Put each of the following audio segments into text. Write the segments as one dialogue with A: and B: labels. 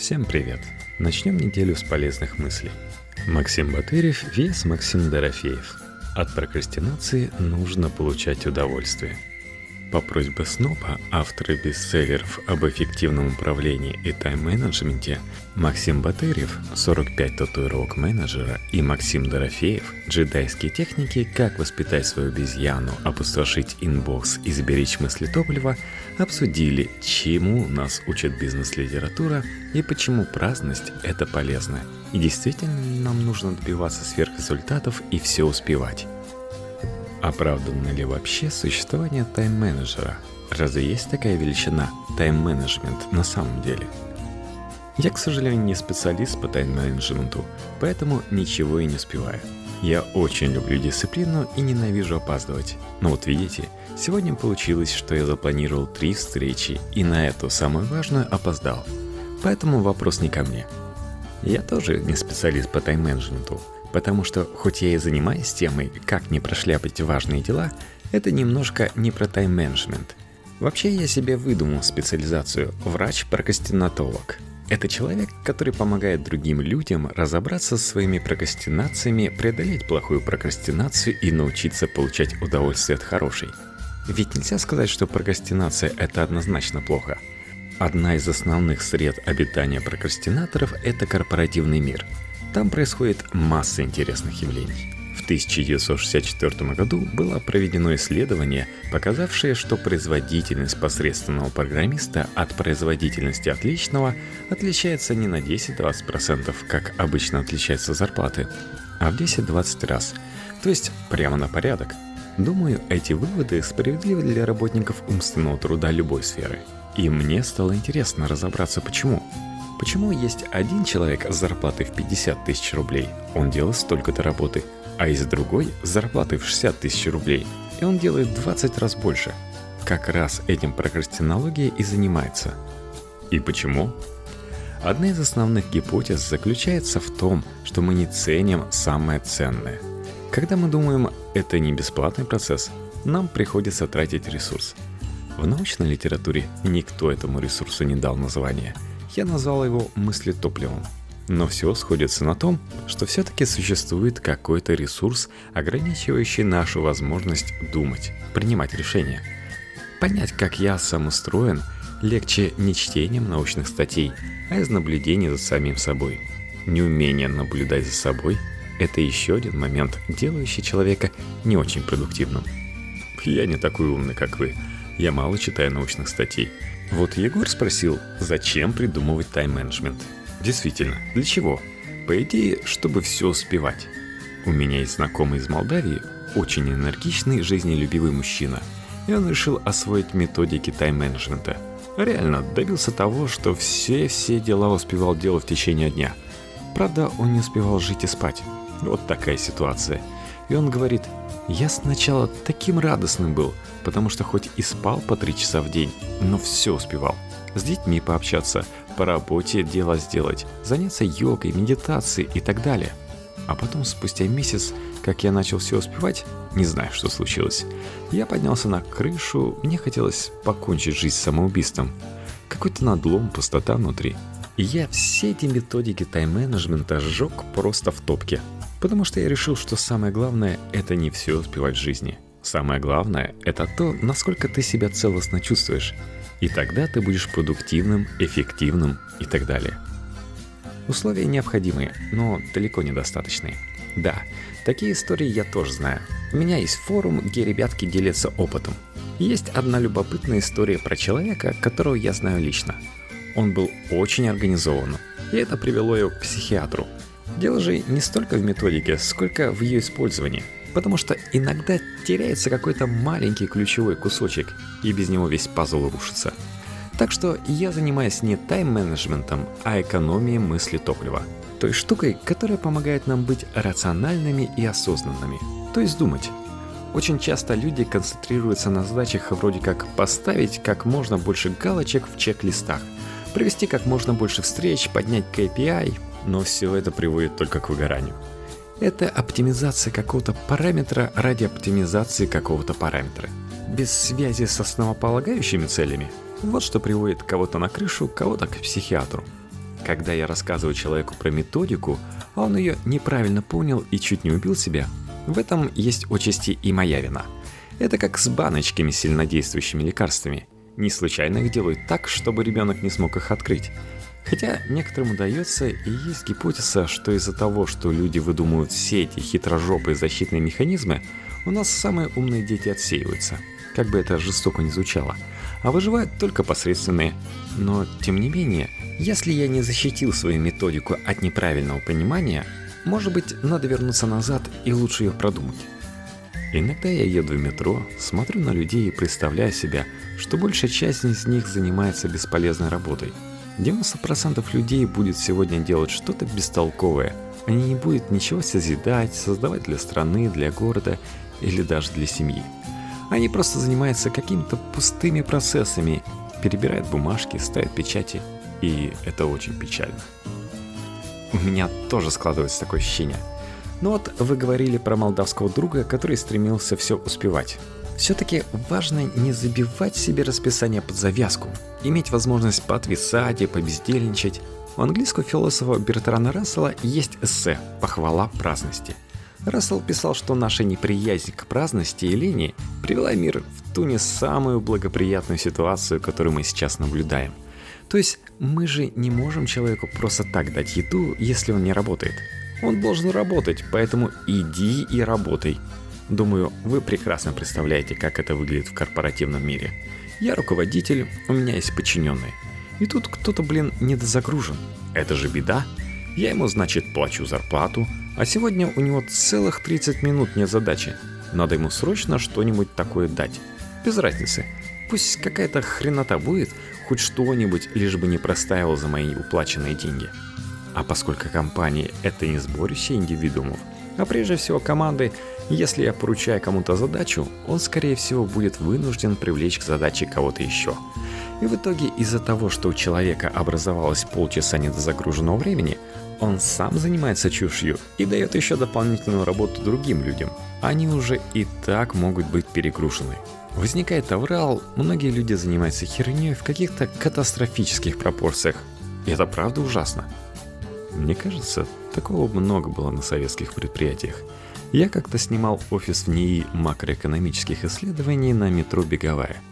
A: Всем привет! Начнем неделю с полезных мыслей. Максим Батырев, vs Максим Дорофеев. От прокрастинации нужно получать удовольствие – по просьбе Сноба, авторы бестселлеров об эффективном управлении и тайм-менеджменте, Максим Батырев, 45 татуировок менеджера, и Максим Дорофеев, джедайские техники «Как воспитать свою обезьяну, опустошить inbox и сберечь мыслетопливо», обсудили, чему нас учит бизнес-литература и почему праздность – это полезно. И действительно нам нужно добиваться сверхрезультатов и все успевать. Оправданно ли вообще существование тайм-менеджера? Разве есть такая величина тайм-менеджмент на самом деле? Я, к сожалению, не специалист по тайм-менеджменту, поэтому ничего и не успеваю. Я очень люблю дисциплину и ненавижу опаздывать. Но вот видите, сегодня получилось, что я запланировал три встречи и на эту самую важную опоздал. Поэтому вопрос не ко мне. Я тоже не специалист по тайм-менеджменту, Потому что, хоть я и занимаюсь темой, как не прошляпать важные дела, это немножко не про тайм-менеджмент. Вообще я себе выдумал специализацию «врач-прокрастинатолог». Это человек, который помогает другим людям разобраться со своими прокрастинациями, преодолеть плохую прокрастинацию и научиться получать удовольствие от хорошей. Ведь нельзя сказать, что прокрастинация – это однозначно плохо. Одна из основных сред обитания прокрастинаторов – это корпоративный мир – там происходит масса интересных явлений. В 1964 году было проведено исследование, показавшее, что производительность посредственного программиста от производительности отличного отличается не на 10-20%, как обычно отличаются зарплаты, а в 10-20 раз. То есть прямо на порядок. Думаю, эти выводы справедливы для работников умственного труда любой сферы. И мне стало интересно разобраться почему. Почему есть один человек с зарплатой в 50 тысяч рублей, он делает столько-то работы, а есть другой с зарплатой в 60 тысяч рублей, и он делает 20 раз больше? Как раз этим прокрастинология и занимается. И почему? Одна из основных гипотез заключается в том, что мы не ценим самое ценное. Когда мы думаем, это не бесплатный процесс, нам приходится тратить ресурс. В научной литературе никто этому ресурсу не дал название – я назвал его мыслетопливом. Но все сходится на том, что все-таки существует какой-то ресурс, ограничивающий нашу возможность думать, принимать решения. Понять, как я сам устроен, легче не чтением научных статей, а из наблюдения за самим собой. Неумение наблюдать за собой – это еще один момент, делающий человека не очень продуктивным. Я не такой умный, как вы. Я мало читаю научных статей – вот Егор спросил, зачем придумывать тайм-менеджмент? Действительно, для чего? По идее, чтобы все успевать. У меня есть знакомый из Молдавии, очень энергичный, жизнелюбивый мужчина. И он решил освоить методики тайм-менеджмента. Реально, добился того, что все-все дела успевал делать в течение дня. Правда, он не успевал жить и спать. Вот такая ситуация. И он говорит, я сначала таким радостным был, потому что хоть и спал по три часа в день, но все успевал. С детьми пообщаться, по работе дело сделать, заняться йогой, медитацией и так далее. А потом, спустя месяц, как я начал все успевать, не знаю, что случилось. Я поднялся на крышу, мне хотелось покончить жизнь самоубийством. Какой-то надлом, пустота внутри. И я все эти методики тайм-менеджмента сжег просто в топке – Потому что я решил, что самое главное – это не все успевать в жизни. Самое главное – это то, насколько ты себя целостно чувствуешь. И тогда ты будешь продуктивным, эффективным и так далее. Условия необходимые, но далеко недостаточные. Да, такие истории я тоже знаю. У меня есть форум, где ребятки делятся опытом. Есть одна любопытная история про человека, которого я знаю лично. Он был очень организован, и это привело его к психиатру – Дело же не столько в методике, сколько в ее использовании. Потому что иногда теряется какой-то маленький ключевой кусочек, и без него весь пазл рушится. Так что я занимаюсь не тайм-менеджментом, а экономией мысли топлива. Той штукой, которая помогает нам быть рациональными и осознанными. То есть думать. Очень часто люди концентрируются на задачах вроде как поставить как можно больше галочек в чек-листах, провести как можно больше встреч, поднять KPI, но все это приводит только к выгоранию. Это оптимизация какого-то параметра ради оптимизации какого-то параметра. Без связи с основополагающими целями. Вот что приводит кого-то на крышу, кого-то к психиатру. когда я рассказываю человеку про методику, а он ее неправильно понял и чуть не убил себя, в этом есть отчасти и моя вина. Это как с баночками с сильнодействующими лекарствами. Не случайно их делают так, чтобы ребенок не смог их открыть. Хотя некоторым удается, и есть гипотеза, что из-за того, что люди выдумывают все эти хитрожопые защитные механизмы, у нас самые умные дети отсеиваются. Как бы это жестоко не звучало. А выживают только посредственные. Но, тем не менее, если я не защитил свою методику от неправильного понимания, может быть, надо вернуться назад и лучше ее продумать. Иногда я еду в метро, смотрю на людей и представляю себя, что большая часть из них занимается бесполезной работой – 90% людей будет сегодня делать что-то бестолковое. Они не будут ничего созидать, создавать для страны, для города или даже для семьи. Они просто занимаются какими-то пустыми процессами, перебирают бумажки, ставят печати, и это очень печально. У меня тоже складывается такое ощущение. Ну вот вы говорили про молдавского друга, который стремился все успевать. Все-таки важно не забивать себе расписание под завязку, иметь возможность поотвисать и побездельничать. У английского философа Бертрана Рассела есть эссе «Похвала праздности». Рассел писал, что наша неприязнь к праздности и лени привела мир в ту не самую благоприятную ситуацию, которую мы сейчас наблюдаем. То есть мы же не можем человеку просто так дать еду, если он не работает. Он должен работать, поэтому иди и работай. Думаю, вы прекрасно представляете, как это выглядит в корпоративном мире. Я руководитель, у меня есть подчиненные. И тут кто-то, блин, недозагружен. Это же беда. Я ему, значит, плачу зарплату, а сегодня у него целых 30 минут нет задачи. Надо ему срочно что-нибудь такое дать. Без разницы. Пусть какая-то хренота будет, хоть что-нибудь, лишь бы не простаивал за мои уплаченные деньги. А поскольку компания – это не сборище индивидуумов, а прежде всего команды, если я поручаю кому-то задачу, он скорее всего будет вынужден привлечь к задаче кого-то еще. И в итоге из-за того, что у человека образовалось полчаса недозагруженного времени, он сам занимается чушью и дает еще дополнительную работу другим людям. Они уже и так могут быть перегружены. Возникает аврал, многие люди занимаются херней в каких-то катастрофических пропорциях. И это правда ужасно. Мне кажется, такого много было на советских предприятиях. Я как-то снимал офис в НИИ макроэкономических исследований на метро Беговая.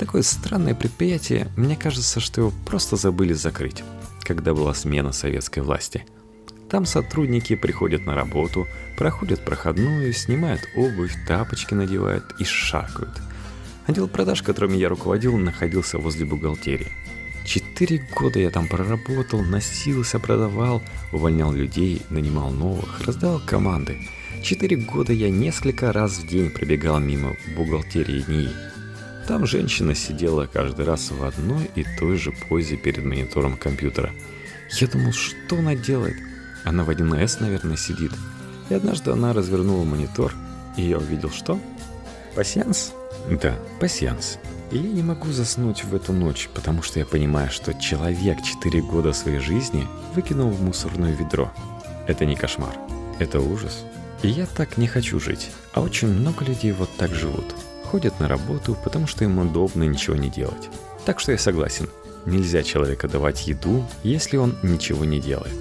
A: Такое странное предприятие, мне кажется, что его просто забыли закрыть, когда была смена советской власти. Там сотрудники приходят на работу, проходят проходную, снимают обувь, тапочки надевают и шаркают. Отдел продаж, которым я руководил, находился возле бухгалтерии. Четыре года я там проработал, носился, продавал, увольнял людей, нанимал новых, раздавал команды – Четыре года я несколько раз в день пробегал мимо бухгалтерии НИИ. Там женщина сидела каждый раз в одной и той же позе перед монитором компьютера. Я думал, что она делает? Она в 1С, наверное, сидит. И однажды она развернула монитор, и я увидел что? Пассианс? Да, пассианс. И я не могу заснуть в эту ночь, потому что я понимаю, что человек 4 года своей жизни выкинул в мусорное ведро. Это не кошмар, это ужас. И я так не хочу жить, а очень много людей вот так живут. Ходят на работу, потому что им удобно ничего не делать. Так что я согласен, нельзя человека давать еду, если он ничего не делает.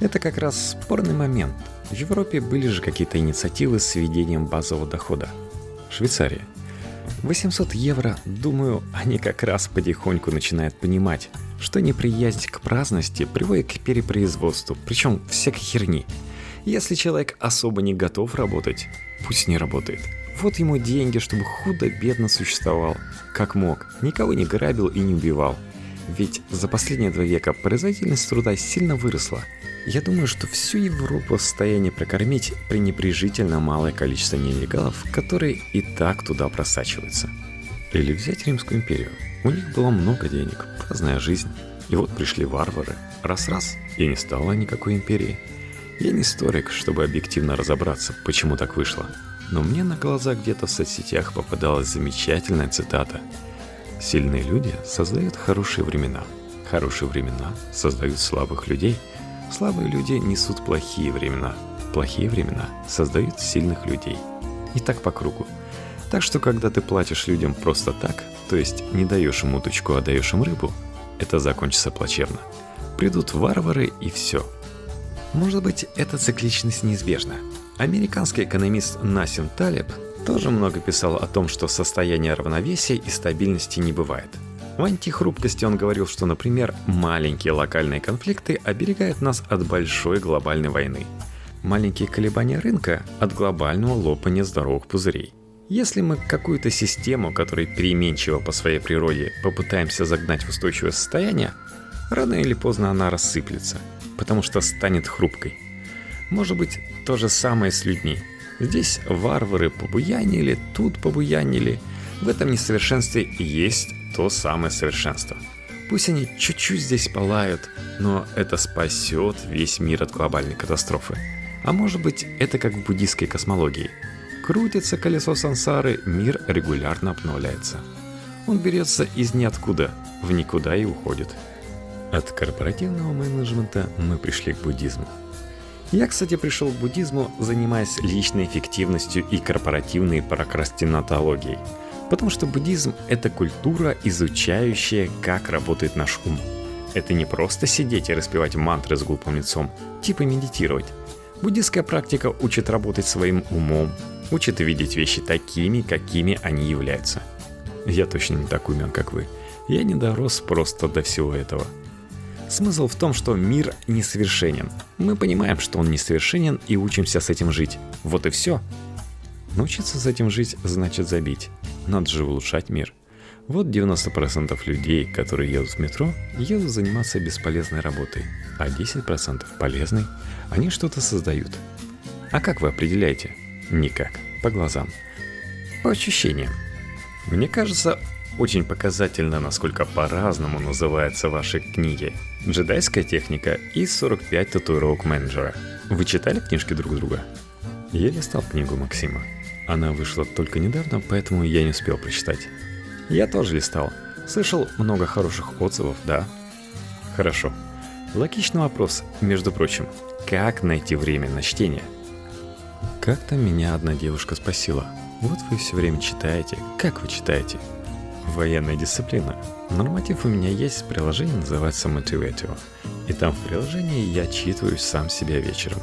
A: Это как раз спорный момент. В Европе были же какие-то инициативы с введением базового дохода. Швейцария. 800 евро, думаю, они как раз потихоньку начинают понимать, что неприязнь к праздности приводит к перепроизводству, причем всякой херни – если человек особо не готов работать, пусть не работает. Вот ему деньги, чтобы худо-бедно существовал. Как мог, никого не грабил и не убивал. Ведь за последние два века производительность труда сильно выросла. Я думаю, что всю Европу в состоянии прокормить пренебрежительно малое количество нелегалов, которые и так туда просачиваются. Или взять Римскую империю. У них было много денег, праздная жизнь. И вот пришли варвары. Раз-раз, и не стало никакой империи. Я не историк, чтобы объективно разобраться, почему так вышло. Но мне на глаза где-то в соцсетях попадалась замечательная цитата. «Сильные люди создают хорошие времена. Хорошие времена создают слабых людей. Слабые люди несут плохие времена. Плохие времена создают сильных людей. И так по кругу. Так что, когда ты платишь людям просто так, то есть не даешь им удочку, а даешь им рыбу, это закончится плачевно. Придут варвары и все. Может быть, эта цикличность неизбежна. Американский экономист Насим Талеб тоже много писал о том, что состояние равновесия и стабильности не бывает. В антихрупкости он говорил, что, например, маленькие локальные конфликты оберегают нас от большой глобальной войны. Маленькие колебания рынка от глобального лопания здоровых пузырей. Если мы какую-то систему, которая переменчива по своей природе, попытаемся загнать в устойчивое состояние, рано или поздно она рассыплется, потому что станет хрупкой. Может быть, то же самое с людьми – Здесь варвары побуянили, тут побуянили. В этом несовершенстве есть то самое совершенство. Пусть они чуть-чуть здесь палают, но это спасет весь мир от глобальной катастрофы. А может быть, это как в буддийской космологии. Крутится колесо сансары, мир регулярно обновляется. Он берется из ниоткуда, в никуда и уходит. От корпоративного менеджмента мы пришли к буддизму. Я, кстати, пришел к буддизму, занимаясь личной эффективностью и корпоративной прокрастинатологией. Потому что буддизм — это культура, изучающая, как работает наш ум. Это не просто сидеть и распевать мантры с глупым лицом, типа медитировать. Буддистская практика учит работать своим умом, учит видеть вещи такими, какими они являются. Я точно не так умен, как вы. Я не дорос просто до всего этого — Смысл в том, что мир несовершенен. Мы понимаем, что он несовершенен и учимся с этим жить. Вот и все. Научиться с этим жить значит забить. Надо же улучшать мир. Вот 90% людей, которые едут в метро, едут заниматься бесполезной работой, а 10% полезной. Они что-то создают. А как вы определяете? Никак. По глазам. По ощущениям. Мне кажется, очень показательно, насколько по-разному называются ваши книги. «Джедайская техника» и «45 татуировок менеджера». Вы читали книжки друг друга? Я листал книгу Максима. Она вышла только недавно, поэтому я не успел прочитать. Я тоже листал. Слышал много хороших отзывов, да? Хорошо. Логичный вопрос, между прочим. Как найти время на чтение? Как-то меня одна девушка спросила. Вот вы все время читаете. Как вы читаете? Военная дисциплина. Норматив у меня есть, приложение называется Motivatio. И там в приложении я читаю сам себя вечером.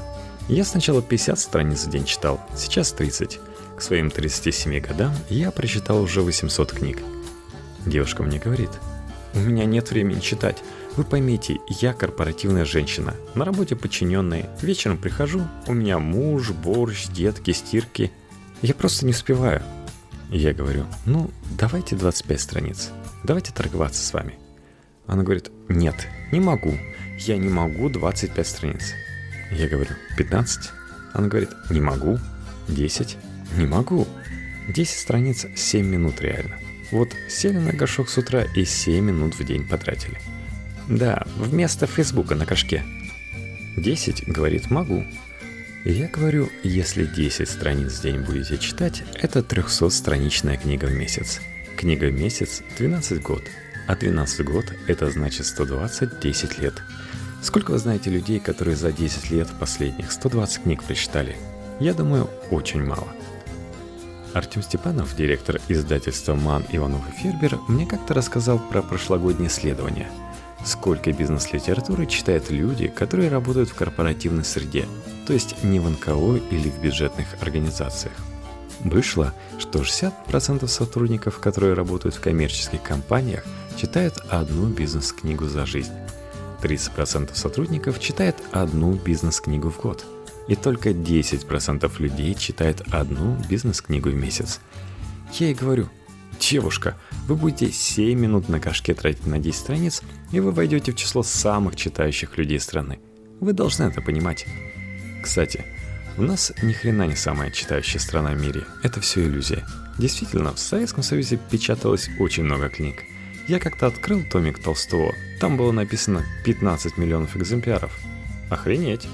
A: Я сначала 50 страниц в день читал, сейчас 30. К своим 37 годам я прочитал уже 800 книг. Девушка мне говорит, у меня нет времени читать. Вы поймите, я корпоративная женщина. На работе подчиненные. Вечером прихожу, у меня муж, борщ, детки, стирки. Я просто не успеваю. Я говорю, ну, давайте 25 страниц. Давайте торговаться с вами. Она говорит, нет, не могу. Я не могу 25 страниц. Я говорю, 15? Она говорит, не могу. 10? Не могу. 10 страниц 7 минут реально. Вот сели на горшок с утра и 7 минут в день потратили. Да, вместо Фейсбука на кашке. 10, говорит, могу. Я говорю, если 10 страниц в день будете читать, это 300-страничная книга в месяц. Книга в месяц – 12 год. А 12 год – это значит 120 10 лет. Сколько вы знаете людей, которые за 10 лет последних 120 книг прочитали? Я думаю, очень мало. Артем Степанов, директор издательства «Ман, Иванов и Фербер», мне как-то рассказал про прошлогоднее исследование. Сколько бизнес-литературы читают люди, которые работают в корпоративной среде – то есть не в НКО или в бюджетных организациях. Вышло, что 60% сотрудников, которые работают в коммерческих компаниях, читают одну бизнес-книгу за жизнь. 30% сотрудников читают одну бизнес-книгу в год. И только 10% людей читают одну бизнес-книгу в месяц. Я ей говорю, девушка, вы будете 7 минут на кашке тратить на 10 страниц, и вы войдете в число самых читающих людей страны. Вы должны это понимать. Кстати, у нас ни хрена не самая читающая страна в мире. Это все иллюзия. Действительно, в Советском Союзе печаталось очень много книг. Я как-то открыл томик Толстого. Там было написано 15 миллионов экземпляров. Охренеть.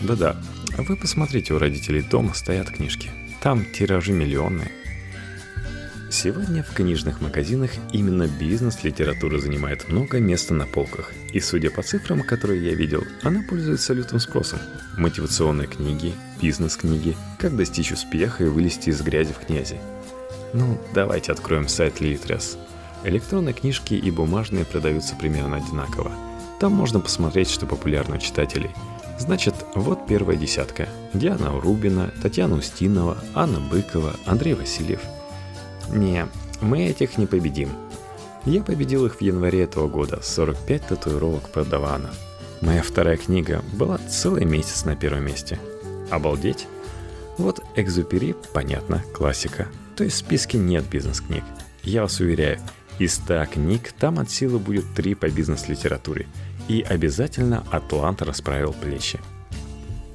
A: Да-да. Вы посмотрите, у родителей дома стоят книжки. Там тиражи миллионные. Сегодня в книжных магазинах именно бизнес-литература занимает много места на полках. И судя по цифрам, которые я видел, она пользуется лютым спросом. Мотивационные книги, бизнес-книги, как достичь успеха и вылезти из грязи в князи. Ну, давайте откроем сайт Litres. Электронные книжки и бумажные продаются примерно одинаково. Там можно посмотреть, что популярно у читателей. Значит, вот первая десятка. Диана Рубина, Татьяна Устинова, Анна Быкова, Андрей Васильев. Не, мы этих не победим. Я победил их в январе этого года, 45 татуировок продавана. Моя вторая книга была целый месяц на первом месте. Обалдеть? Вот Экзупери, понятно, классика. То есть в списке нет бизнес-книг. Я вас уверяю, из 100 книг там от силы будет 3 по бизнес-литературе. И обязательно Атлант расправил плечи.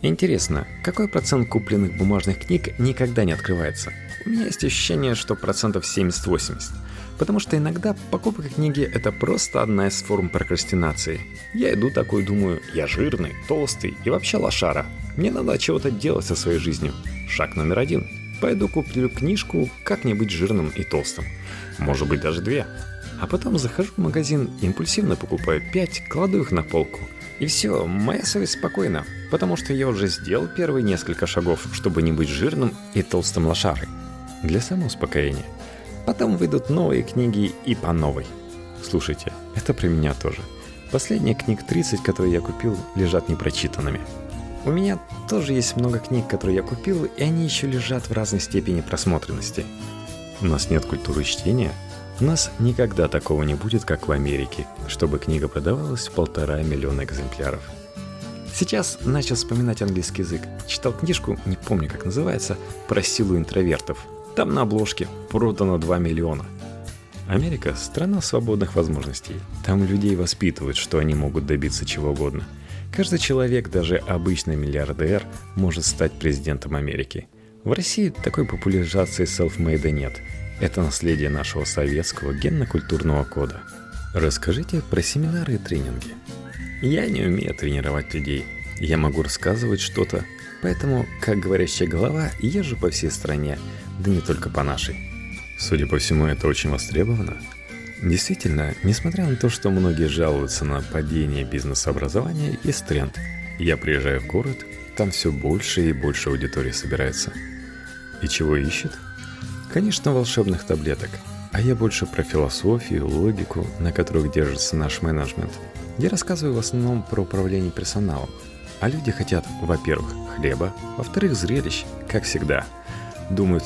A: Интересно, какой процент купленных бумажных книг никогда не открывается? У меня есть ощущение, что процентов 70-80. Потому что иногда покупка книги – это просто одна из форм прокрастинации. Я иду такой, думаю, я жирный, толстый и вообще лошара. Мне надо чего-то делать со своей жизнью. Шаг номер один. Пойду куплю книжку «Как не быть жирным и толстым». Может быть даже две. А потом захожу в магазин, импульсивно покупаю пять, кладу их на полку. И все, моя совесть спокойна, потому что я уже сделал первые несколько шагов, чтобы не быть жирным и толстым лошарой. Для самоуспокоения. Потом выйдут новые книги и по новой. Слушайте, это про меня тоже. Последние книг 30, которые я купил, лежат непрочитанными. У меня тоже есть много книг, которые я купил, и они еще лежат в разной степени просмотренности. У нас нет культуры чтения. У нас никогда такого не будет, как в Америке, чтобы книга продавалась в полтора миллиона экземпляров. Сейчас начал вспоминать английский язык. Читал книжку, не помню как называется, про силу интровертов. Там на обложке продано 2 миллиона. Америка – страна свободных возможностей. Там людей воспитывают, что они могут добиться чего угодно. Каждый человек, даже обычный миллиардер, может стать президентом Америки. В России такой популяризации селфмейда нет. Это наследие нашего советского генно-культурного кода. Расскажите про семинары и тренинги. Я не умею тренировать людей. Я могу рассказывать что-то, поэтому, как говорящая голова, езжу по всей стране, да не только по нашей. Судя по всему, это очень востребовано. Действительно, несмотря на то, что многие жалуются на падение бизнес-образования, есть тренд. Я приезжаю в город, там все больше и больше аудитории собирается. И чего ищет? Конечно, волшебных таблеток. А я больше про философию, логику, на которых держится наш менеджмент. Я рассказываю в основном про управление персоналом. А люди хотят, во-первых, хлеба, во-вторых, зрелищ, как всегда. Думают,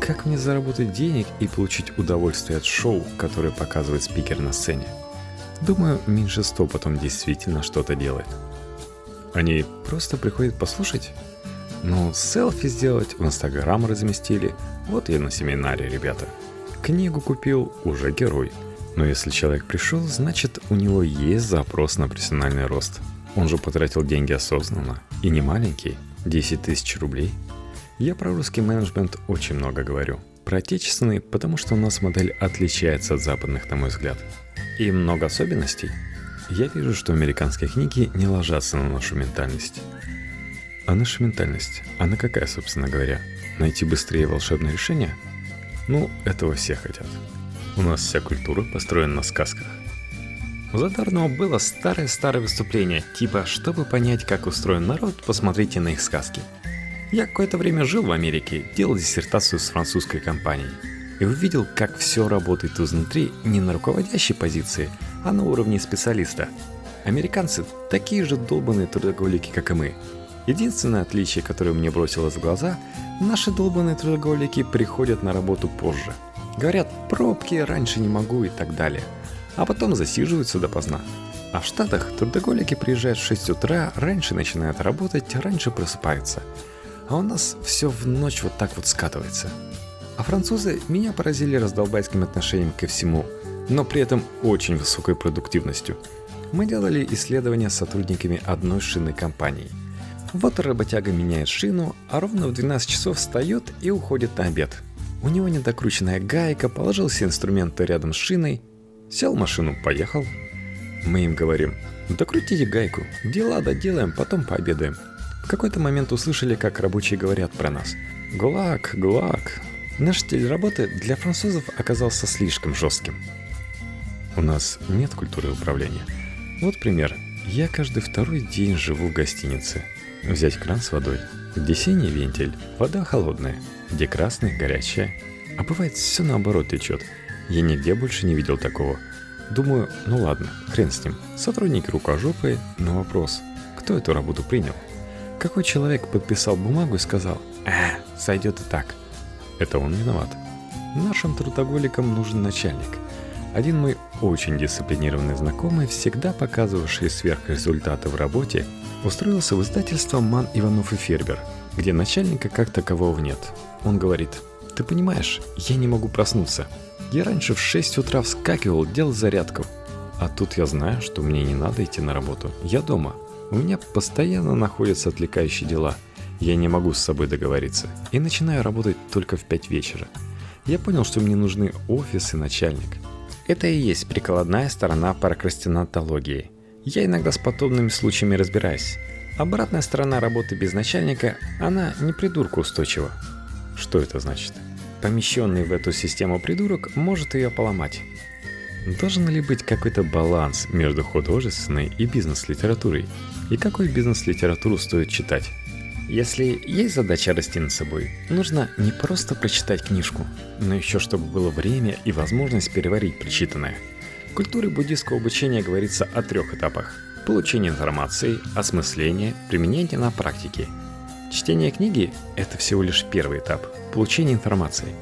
A: как мне заработать денег и получить удовольствие от шоу, которое показывает спикер на сцене? Думаю, меньшинство потом действительно что-то делает. Они просто приходят послушать? Ну, селфи сделать, в Инстаграм разместили. Вот я на семинаре, ребята. Книгу купил, уже герой. Но если человек пришел, значит у него есть запрос на профессиональный рост. Он же потратил деньги осознанно. И не маленький. 10 тысяч рублей – я про русский менеджмент очень много говорю. Про отечественный, потому что у нас модель отличается от западных, на мой взгляд. И много особенностей. Я вижу, что американские книги не ложатся на нашу ментальность. А наша ментальность, она какая, собственно говоря? Найти быстрее волшебное решение? Ну, этого все хотят. У нас вся культура построена на сказках. У Задарного было старое-старое выступление, типа «Чтобы понять, как устроен народ, посмотрите на их сказки». Я какое-то время жил в Америке, делал диссертацию с французской компанией. И увидел, как все работает изнутри не на руководящей позиции, а на уровне специалиста. Американцы такие же долбанные трудоголики, как и мы. Единственное отличие, которое мне бросилось в глаза, наши долбанные трудоголики приходят на работу позже. Говорят, пробки, раньше не могу и так далее. А потом засиживаются допоздна. А в Штатах трудоголики приезжают в 6 утра, раньше начинают работать, раньше просыпаются – а у нас все в ночь вот так вот скатывается. А французы меня поразили раздолбайским отношением ко всему, но при этом очень высокой продуктивностью. Мы делали исследования с сотрудниками одной шинной компании. Вот работяга меняет шину, а ровно в 12 часов встает и уходит на обед. У него недокрученная гайка, положил все инструменты рядом с шиной, сел в машину, поехал. Мы им говорим, докрутите гайку, дела доделаем, потом пообедаем. В какой-то момент услышали, как рабочие говорят про нас. «ГУЛАГ, ГУЛАГ». Наш стиль работы для французов оказался слишком жестким. У нас нет культуры управления. Вот пример. Я каждый второй день живу в гостинице. Взять кран с водой, где синий вентиль, вода холодная, где красный горячая. А бывает все наоборот течет. Я нигде больше не видел такого. Думаю, ну ладно, хрен с ним. Сотрудники рукожопые, но вопрос, кто эту работу принял? Какой человек подписал бумагу и сказал, «А, сойдет и так». Это он виноват. Нашим трудоголикам нужен начальник. Один мой очень дисциплинированный знакомый, всегда показывавший сверхрезультаты в работе, устроился в издательство «Ман, Иванов и Фербер», где начальника как такового нет. Он говорит, «Ты понимаешь, я не могу проснуться. Я раньше в 6 утра вскакивал, делал зарядку. А тут я знаю, что мне не надо идти на работу. Я дома. У меня постоянно находятся отвлекающие дела. Я не могу с собой договориться. И начинаю работать только в 5 вечера. Я понял, что мне нужны офис и начальник. Это и есть прикладная сторона прокрастинатологии. Я иногда с подобными случаями разбираюсь. Обратная сторона работы без начальника, она не придурку устойчива. Что это значит? Помещенный в эту систему придурок может ее поломать. Должен ли быть какой-то баланс между художественной и бизнес-литературой? И какую бизнес-литературу стоит читать? Если есть задача расти над собой, нужно не просто прочитать книжку, но еще чтобы было время и возможность переварить прочитанное. В культуре буддийского обучения говорится о трех этапах. Получение информации, осмысление, применение на практике. Чтение книги – это всего лишь первый этап – получение информации.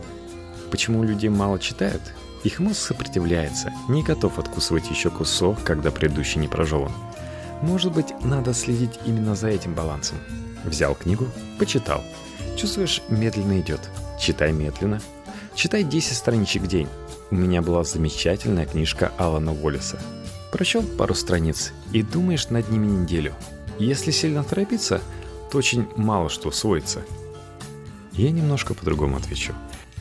A: Почему люди мало читают? Их мозг сопротивляется, не готов откусывать еще кусок, когда предыдущий не прожеван. Может быть, надо следить именно за этим балансом – Взял книгу, почитал. Чувствуешь, медленно идет. Читай медленно. Читай 10 страничек в день. У меня была замечательная книжка Алана Уоллеса. Прочел пару страниц и думаешь над ними неделю. Если сильно торопиться, то очень мало что усвоится. Я немножко по-другому отвечу.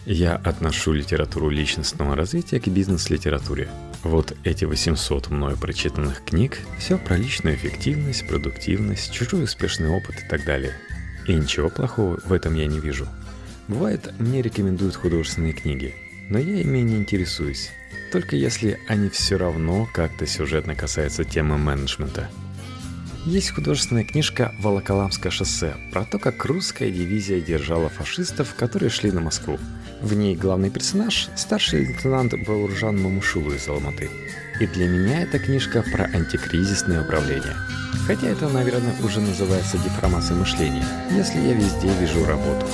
A: Я отношу литературу личностного развития к бизнес-литературе. Вот эти 800 мною прочитанных книг – все про личную эффективность, продуктивность, чужой успешный опыт и так далее. И ничего плохого в этом я не вижу. Бывает, мне рекомендуют художественные книги, но я ими не интересуюсь. Только если они все равно как-то сюжетно касаются темы менеджмента. Есть художественная книжка «Волоколамское шоссе» про то, как русская дивизия держала фашистов, которые шли на Москву – в ней главный персонаж – старший лейтенант Бауржан Мамушулу из Алматы. И для меня эта книжка про антикризисное управление. Хотя это, наверное, уже называется деформацией мышления, если я везде вижу работу.